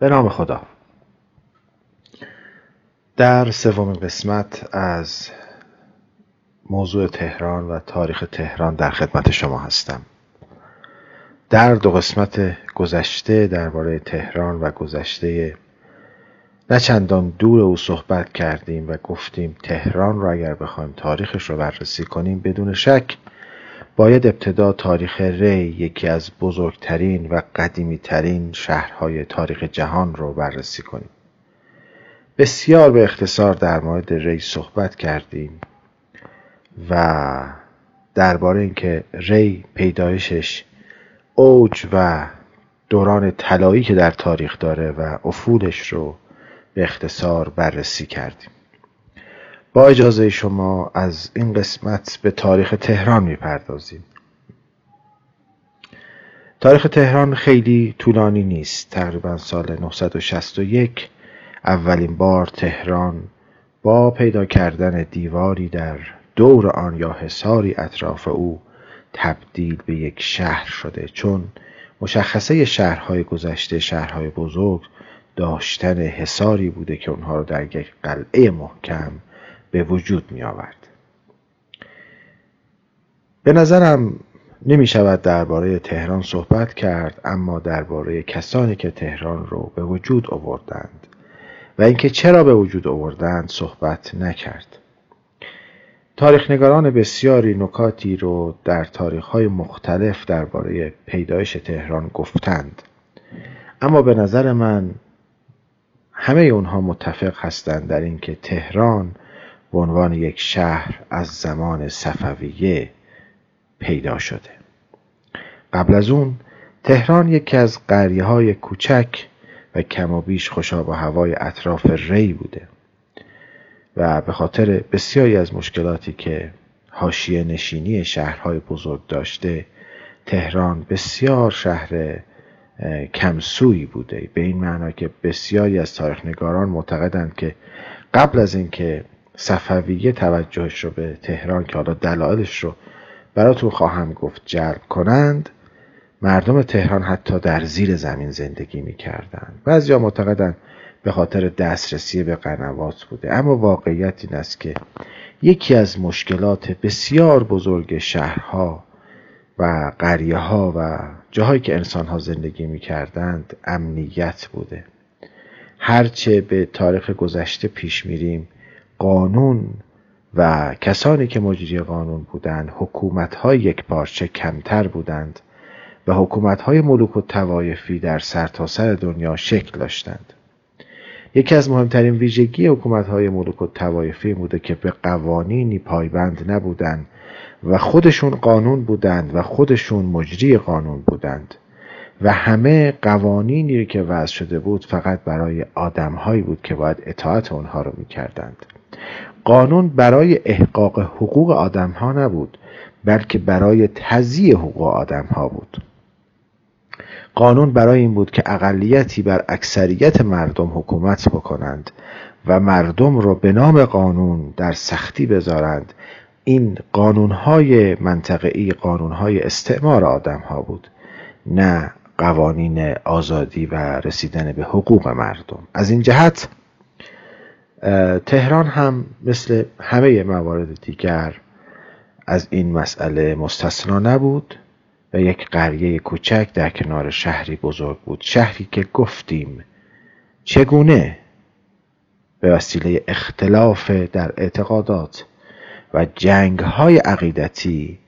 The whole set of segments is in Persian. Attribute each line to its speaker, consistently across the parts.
Speaker 1: به نام خدا. در سومین قسمت از موضوع تهران و تاریخ تهران در خدمت شما هستم. در دو قسمت گذشته درباره تهران و گذشته نه چندان دور او صحبت کردیم و گفتیم تهران را اگر بخوایم تاریخش رو بررسی کنیم بدون شک باید ابتدا تاریخ ری یکی از بزرگترین و قدیمیترین شهرهای تاریخ جهان رو بررسی کنیم. بسیار به اختصار در مورد ری صحبت کردیم و درباره اینکه ری پیدایشش اوج و دوران طلایی که در تاریخ داره و افولش رو به اختصار بررسی کردیم. با اجازه شما از این قسمت به تاریخ تهران می‌پردازیم. تاریخ تهران خیلی طولانی نیست. تقریبا سال 961 اولین بار تهران با پیدا کردن دیواری در دور آن یا حصاری اطراف او تبدیل به یک شهر شده چون مشخصه شهرهای گذشته شهرهای بزرگ داشتن حصاری بوده که اونها رو در یک قلعه محکم به وجود می آورد به نظرم نمی شود درباره تهران صحبت کرد اما درباره کسانی که تهران رو به وجود آوردند و اینکه چرا به وجود آوردند صحبت نکرد. تاریخ بسیاری نکاتی رو در تاریخ های مختلف درباره پیدایش تهران گفتند. اما به نظر من همه اونها متفق هستند در اینکه تهران به عنوان یک شهر از زمان صفویه پیدا شده. قبل از اون تهران یکی از قریه های کوچک و کم و بیش خوشاب و هوای اطراف ری بوده و به خاطر بسیاری از مشکلاتی که حاشیه نشینی شهرهای بزرگ داشته تهران بسیار شهر کمسوی بوده. به این معنا که بسیاری از تاریخنگاران معتقدند که قبل از اینکه صفویه توجهش رو به تهران که حالا دلایلش رو براتون خواهم گفت جلب کنند مردم تهران حتی در زیر زمین زندگی می‌کردند. بعضیا معتقدند به خاطر دسترسی به قنوات بوده. اما واقعیت این است که یکی از مشکلات بسیار بزرگ شهرها و قریه ها و جاهایی که انسان ها زندگی می کردند امنیت بوده. هرچه به تاریخ گذشته پیش میریم قانون و کسانی که مجری قانون بودند حکومت های یک پارچه کمتر بودند و حکومت های ملوک و توایفی در سرتاسر سر دنیا شکل داشتند. یکی از مهمترین ویژگی حکومت های ملوک و توایفی بوده که به قوانینی پایبند نبودند و خودشون قانون بودند و خودشون مجری قانون بودند و همه قوانینی که وضع شده بود فقط برای آدمهایی بود که باید اطاعت اونها رو می‌کردند. قانون برای احقاق حقوق آدم ها نبود بلکه برای تضییع حقوق آدم ها بود. قانون برای این بود که اقلیتی بر اکثریت مردم حکومت بکنند و مردم را به نام قانون در سختی بذارند. این قانونهای منطقه‌ای قانونهای استعمار آدم ها بود نه قوانین آزادی و رسیدن به حقوق مردم. از این جهت تهران هم مثل همه موارد دیگر از این مسئله مستثنا نبود و یک قریه کوچک در کنار شهری بزرگ بود. شهری که گفتیم چگونه به وسیله اختلاف در اعتقادات و جنگ های عقیدتی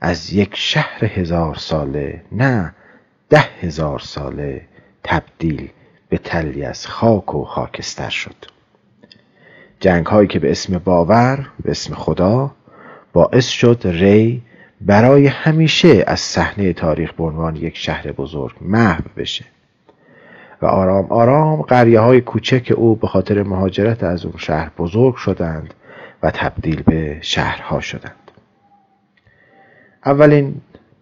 Speaker 1: از یک شهر هزار ساله نه ده هزار ساله تبدیل به تلی از خاک و خاکستر شد. جنگ هایی که به اسم باور به اسم خدا باعث شد ری برای همیشه از صحنه تاریخ به عنوان یک شهر بزرگ محو بشه. و آرام آرام قریه های کوچک او به خاطر مهاجرت از اون شهر بزرگ شدند و تبدیل به شهرها شدند. اولین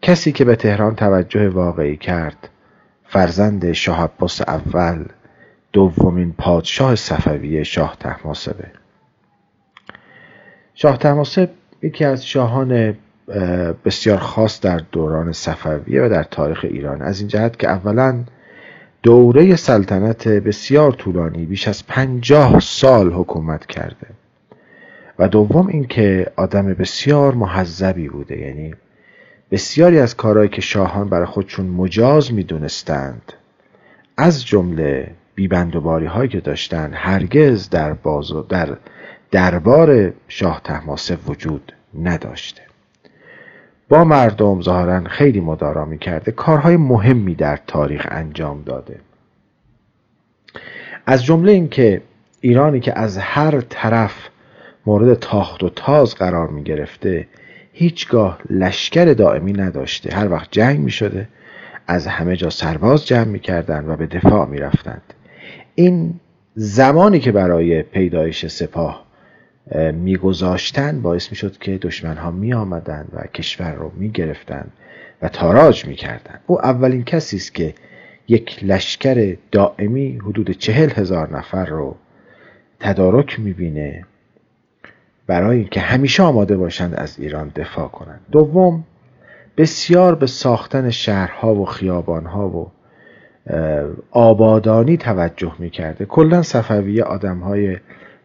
Speaker 1: کسی که به تهران توجه واقعی کرد فرزند شاه اول دومین پادشاه صفویه شاه تحماسبه. شاه تحماسب یکی از شاهان بسیار خاص در دوران صفویه و در تاریخ ایران. از این جهت که اولا دوره سلطنت بسیار طولانی بیش از پنجاه سال حکومت کرده. و دوم اینکه آدم بسیار محذبی بوده. یعنی بسیاری از کارهایی که شاهان برای خودشون مجاز می‌دونستند از جمله بیبندوباری هایی که داشتن هرگز در بازو در دربار شاه تحماسب وجود نداشته. با مردم ظاهرا خیلی مدارا می کرده کارهای مهمی در تاریخ انجام داده. از جمله اینکه ایرانی که از هر طرف مورد تاخت و تاز قرار می گرفته هیچگاه لشکر دائمی نداشته. هر وقت جنگ می شده از همه جا سرباز جمع می کردن و به دفاع می رفتند این زمانی که برای پیدایش سپاه میگذاشتن باعث می‌شد که دشمن ها می آمدن و کشور رو می گرفتن و تاراج می کردن. او اولین کسی است که یک لشکر دائمی حدود چهل هزار نفر رو تدارک می‌بینه برای اینکه همیشه آماده باشند از ایران دفاع کنند دوم بسیار به ساختن شهرها و خیابانها و آبادانی توجه می‌کرده. کلا صفویه آدمهای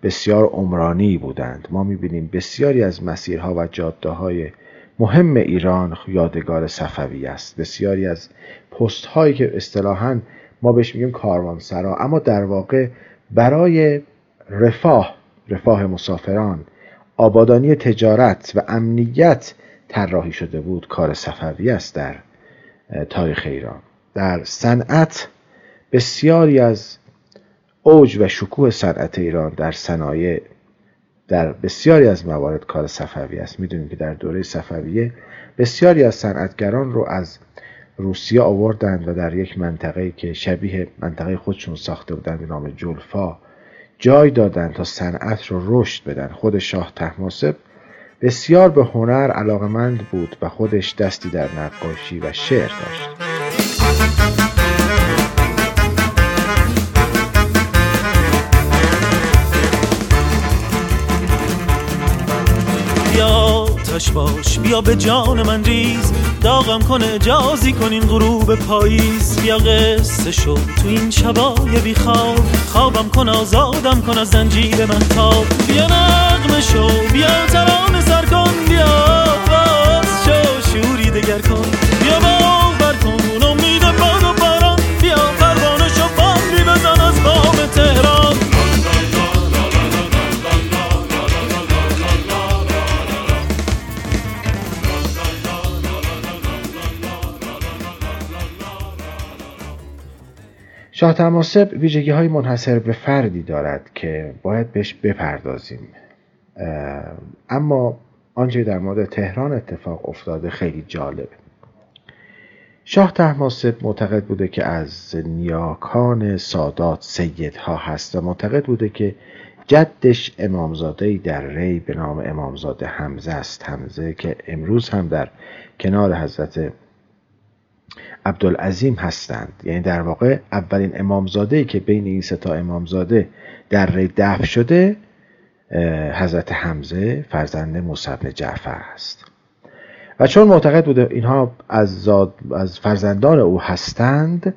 Speaker 1: بسیار عمرانی بودند. ما می‌بینیم بسیاری از مسیرها و جاده های مهم ایران یادگار صفوی است. بسیاری از پست هایی که اصطلاحا ما بهش میگیم کاروانسرا اما در واقع برای رفاه رفاه مسافران آبادانی تجارت و امنیت طراحی شده بود کار صفوی است در تاریخ ایران. در صنعت بسیاری از اوج و شکوه صنعت ایران در صنایع در بسیاری از موارد کار صفوی است. می‌دونیم که در دوره صفویه بسیاری از صنعتگران رو از روسیه آوردند و در یک منطقه که شبیه منطقه خودشون ساخته بودند به نام جلفا جای دادند تا صنعت رو رشد بدن. خود شاه تحماسب بسیار به هنر علاقمند بود و خودش دستی در نقاشی و شعر داشت.
Speaker 2: آتش باش بیا به جان من ریز. داغم کن اجازی کن این غروب پاییز. بیا قصه شد تو این شبای بی خواب. خوابم کن آزادم کن از زنجیر من تاب. بیا نغمه شو بیا ترانه سر کن. بیا باز شو شوری دگر کن.
Speaker 1: تماسب ویژگی های منحصر به فردی دارد که باید بهش بپردازیم. اما آنچه در مورد تهران اتفاق افتاده خیلی جالبه شاه تحماسب معتقد بوده که از نیاکان سادات سیدها هست و معتقد بوده که جدش امامزاده در ری به نام امامزاده حمزه است. حمزه که امروز هم در کنار حضرت عبدالعظیم هستند. یعنی در واقع اولین امامزاده که بین این ستا امامزاده در ری دفع شده حضرت حمزه فرزند موسی جعفر است و چون معتقد بوده اینها از, زاد، از فرزندان او هستند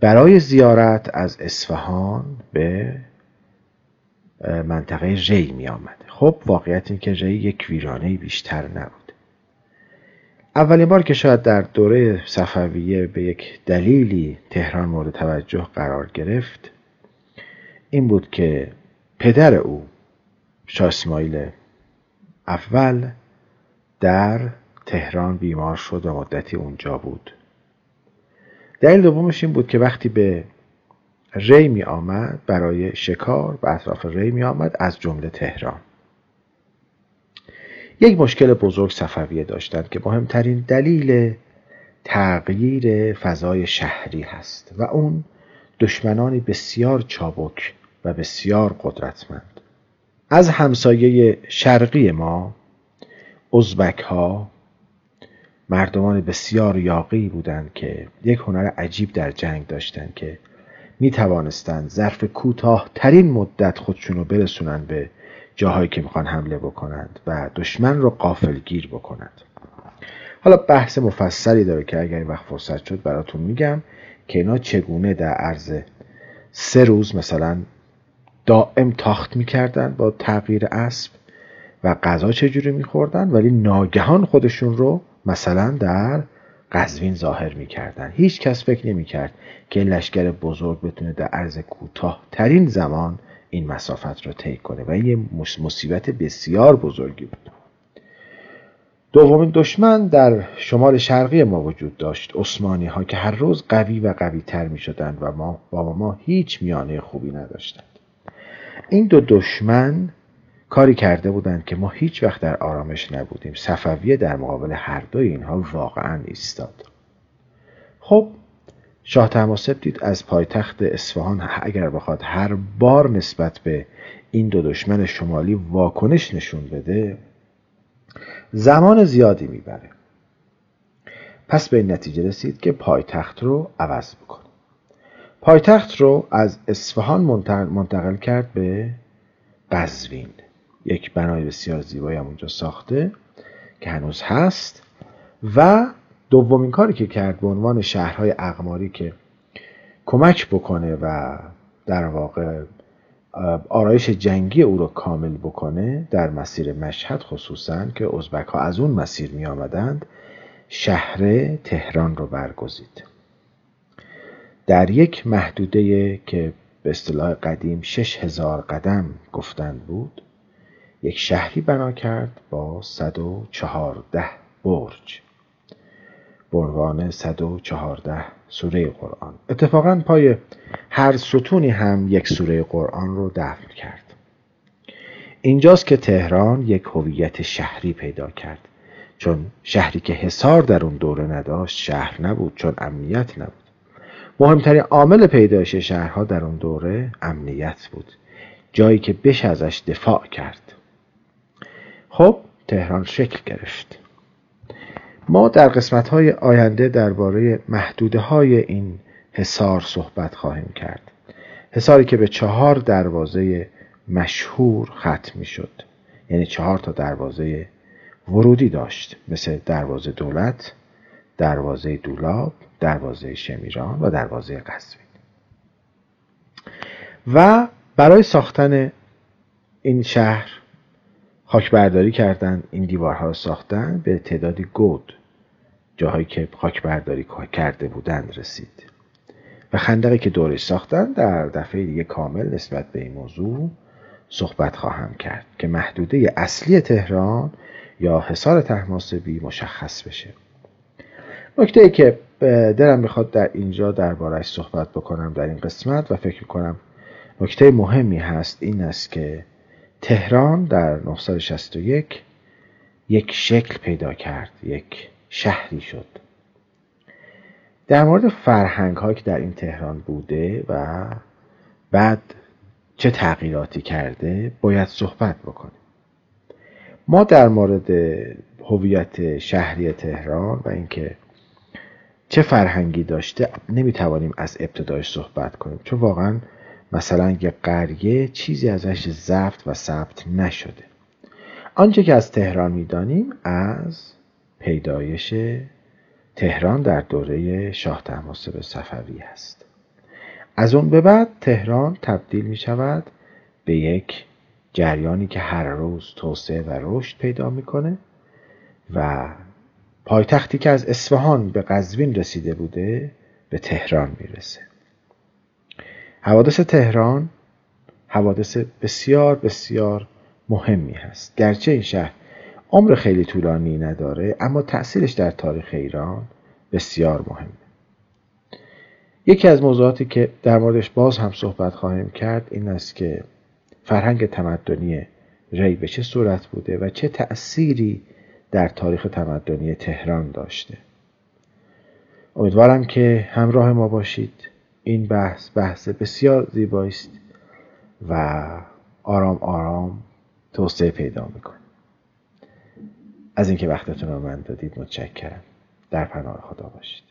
Speaker 1: برای زیارت از اصفهان به منطقه ری می آمد خب واقعیت این که ری یک ویرانه بیشتر نبود. اولین بار که شاید در دوره صفویه به یک دلیلی تهران مورد توجه قرار گرفت این بود که پدر او شاه اسماعیل اول در تهران بیمار شد و مدتی اونجا بود. دلیل دومش این بود که وقتی به ری می آمد برای شکار به اطراف ری می آمد از جمله تهران. یک مشکل بزرگ صفویه داشتند که مهمترین دلیل تغییر فضای شهری هست و اون دشمنانی بسیار چابک و بسیار قدرتمند. از همسایه شرقی ما ازبک ها مردمان بسیار یاقی بودند که یک هنر عجیب در جنگ داشتند که می توانستند ظرف کوتاه ترین مدت خودشونو برسونن به جاهایی که می‌خوان حمله بکنند و دشمن رو قافلگیر بکنند. حالا بحث مفصلی داره که اگر این وقت فرصت شد براتون میگم که اینا چگونه در عرض سه روز مثلا دائم تاخت می‌کردن با تغییر اسب و غذا چجوری میخوردن ولی ناگهان خودشون رو مثلا در قزوین ظاهر می‌کردن. هیچ کس فکر نمی‌کرد که لشکر بزرگ بتونه در عرض کوتاه ترین زمان این مسافت رو طی کنه و این یه مصیبت بسیار بزرگی بود. دومین دشمن در شمال شرقی ما وجود داشت عثمانی ها که هر روز قوی و قوی تر می شدند و ما با ما هیچ میانه خوبی نداشتند. این دو دشمن کاری کرده بودند که ما هیچ وقت در آرامش نبودیم. صفویه در مقابل هر دوی اینها واقعا ایستاد. خب شاه تماسب دید از پایتخت اصفهان. اگر بخواد هر بار نسبت به این دو دشمن شمالی واکنش نشون بده زمان زیادی می‌بره. پس به این نتیجه رسید که پایتخت رو عوض بکنه پایتخت رو از اصفهان منتقل کرد به قزوین. یک بنای بسیار زیبایی هم اونجا ساخته که هنوز هست و دومین کاری که کرد به عنوان شهرهای اقماری که کمک بکنه و در واقع آرایش جنگی او رو کامل بکنه در مسیر مشهد خصوصا که ازبک ها از اون مسیر می آمدند شهر تهران رو برگزید. در یک محدوده که به اصطلاح قدیم شش هزار قدم گفتند بود یک شهری بنا کرد با 114 برج. عنوان 114 سوره قرآن. اتفاقا پای هر ستونی هم یک سوره قرآن رو دفن کرد. اینجاست که تهران یک هویت شهری پیدا کرد. چون شهری که حصار در اون دوره نداشت شهر نبود چون امنیت نبود. مهمترین عامل پیدایش شهرها در اون دوره امنیت بود. جایی که بش ازش دفاع کرد. خب تهران شکل گرفت. ما در قسمت های آینده درباره محدوده های این حصار صحبت خواهیم کرد. حصاری که به چهار دروازه مشهور ختم می شد یعنی چهار تا دروازه ورودی داشت. مثل دروازه دولت دروازه دولاب دروازه شمیران و دروازه قزوین و برای ساختن این شهر خاک برداری کردن این دیوارها رو ساختن به تعدادی گود جاهایی که خاک برداری کرده بودند رسید. و خندقی که دورش ساختن در دفعه دیگه کامل نسبت به این موضوع صحبت خواهم کرد که محدوده اصلی تهران یا حصار تحماسبی مشخص بشه. نکته ای که دلم می‌خواد در اینجا دربارش صحبت بکنم در این قسمت و فکر کنم نکته مهمی هست این است که تهران در 961 یک شکل پیدا کرد یک شهری شد. در مورد فرهنگ هایی که در این تهران بوده و بعد چه تغییراتی کرده باید صحبت بکنیم. ما در مورد هویت شهری تهران و اینکه چه فرهنگی داشته نمی‌توانیم از ابتدایش صحبت کنیم. چون واقعا مثلا یک قریه چیزی ازش زفت و ثبت نشده. آنچه که از تهران می‌دانیم از پیدایش تهران در دوره شاه تماسب صفوی است. از اون به بعد تهران تبدیل می شود به یک جریانی که هر روز توسعه و رشد پیدا می‌کنه و پایتختی که از اصفهان به قزوین رسیده بوده به تهران می‌رسه حوادث تهران حوادث بسیار بسیار مهمی هست. گرچه این شهر عمر خیلی طولانی نداره اما تأثیرش در تاریخ ایران بسیار مهمه. یکی از موضوعاتی که در موردش باز هم صحبت خواهیم کرد این است که فرهنگ تمدنی ری به چه صورت بوده و چه تأثیری در تاریخ تمدنی تهران داشته. امیدوارم که همراه ما باشید. این بحث بحث بسیار زیبایی است و آرام آرام توسعه پیدا می‌کنه. از اینکه وقتتون رو من دادید متشکرم. در پناه خدا باشید.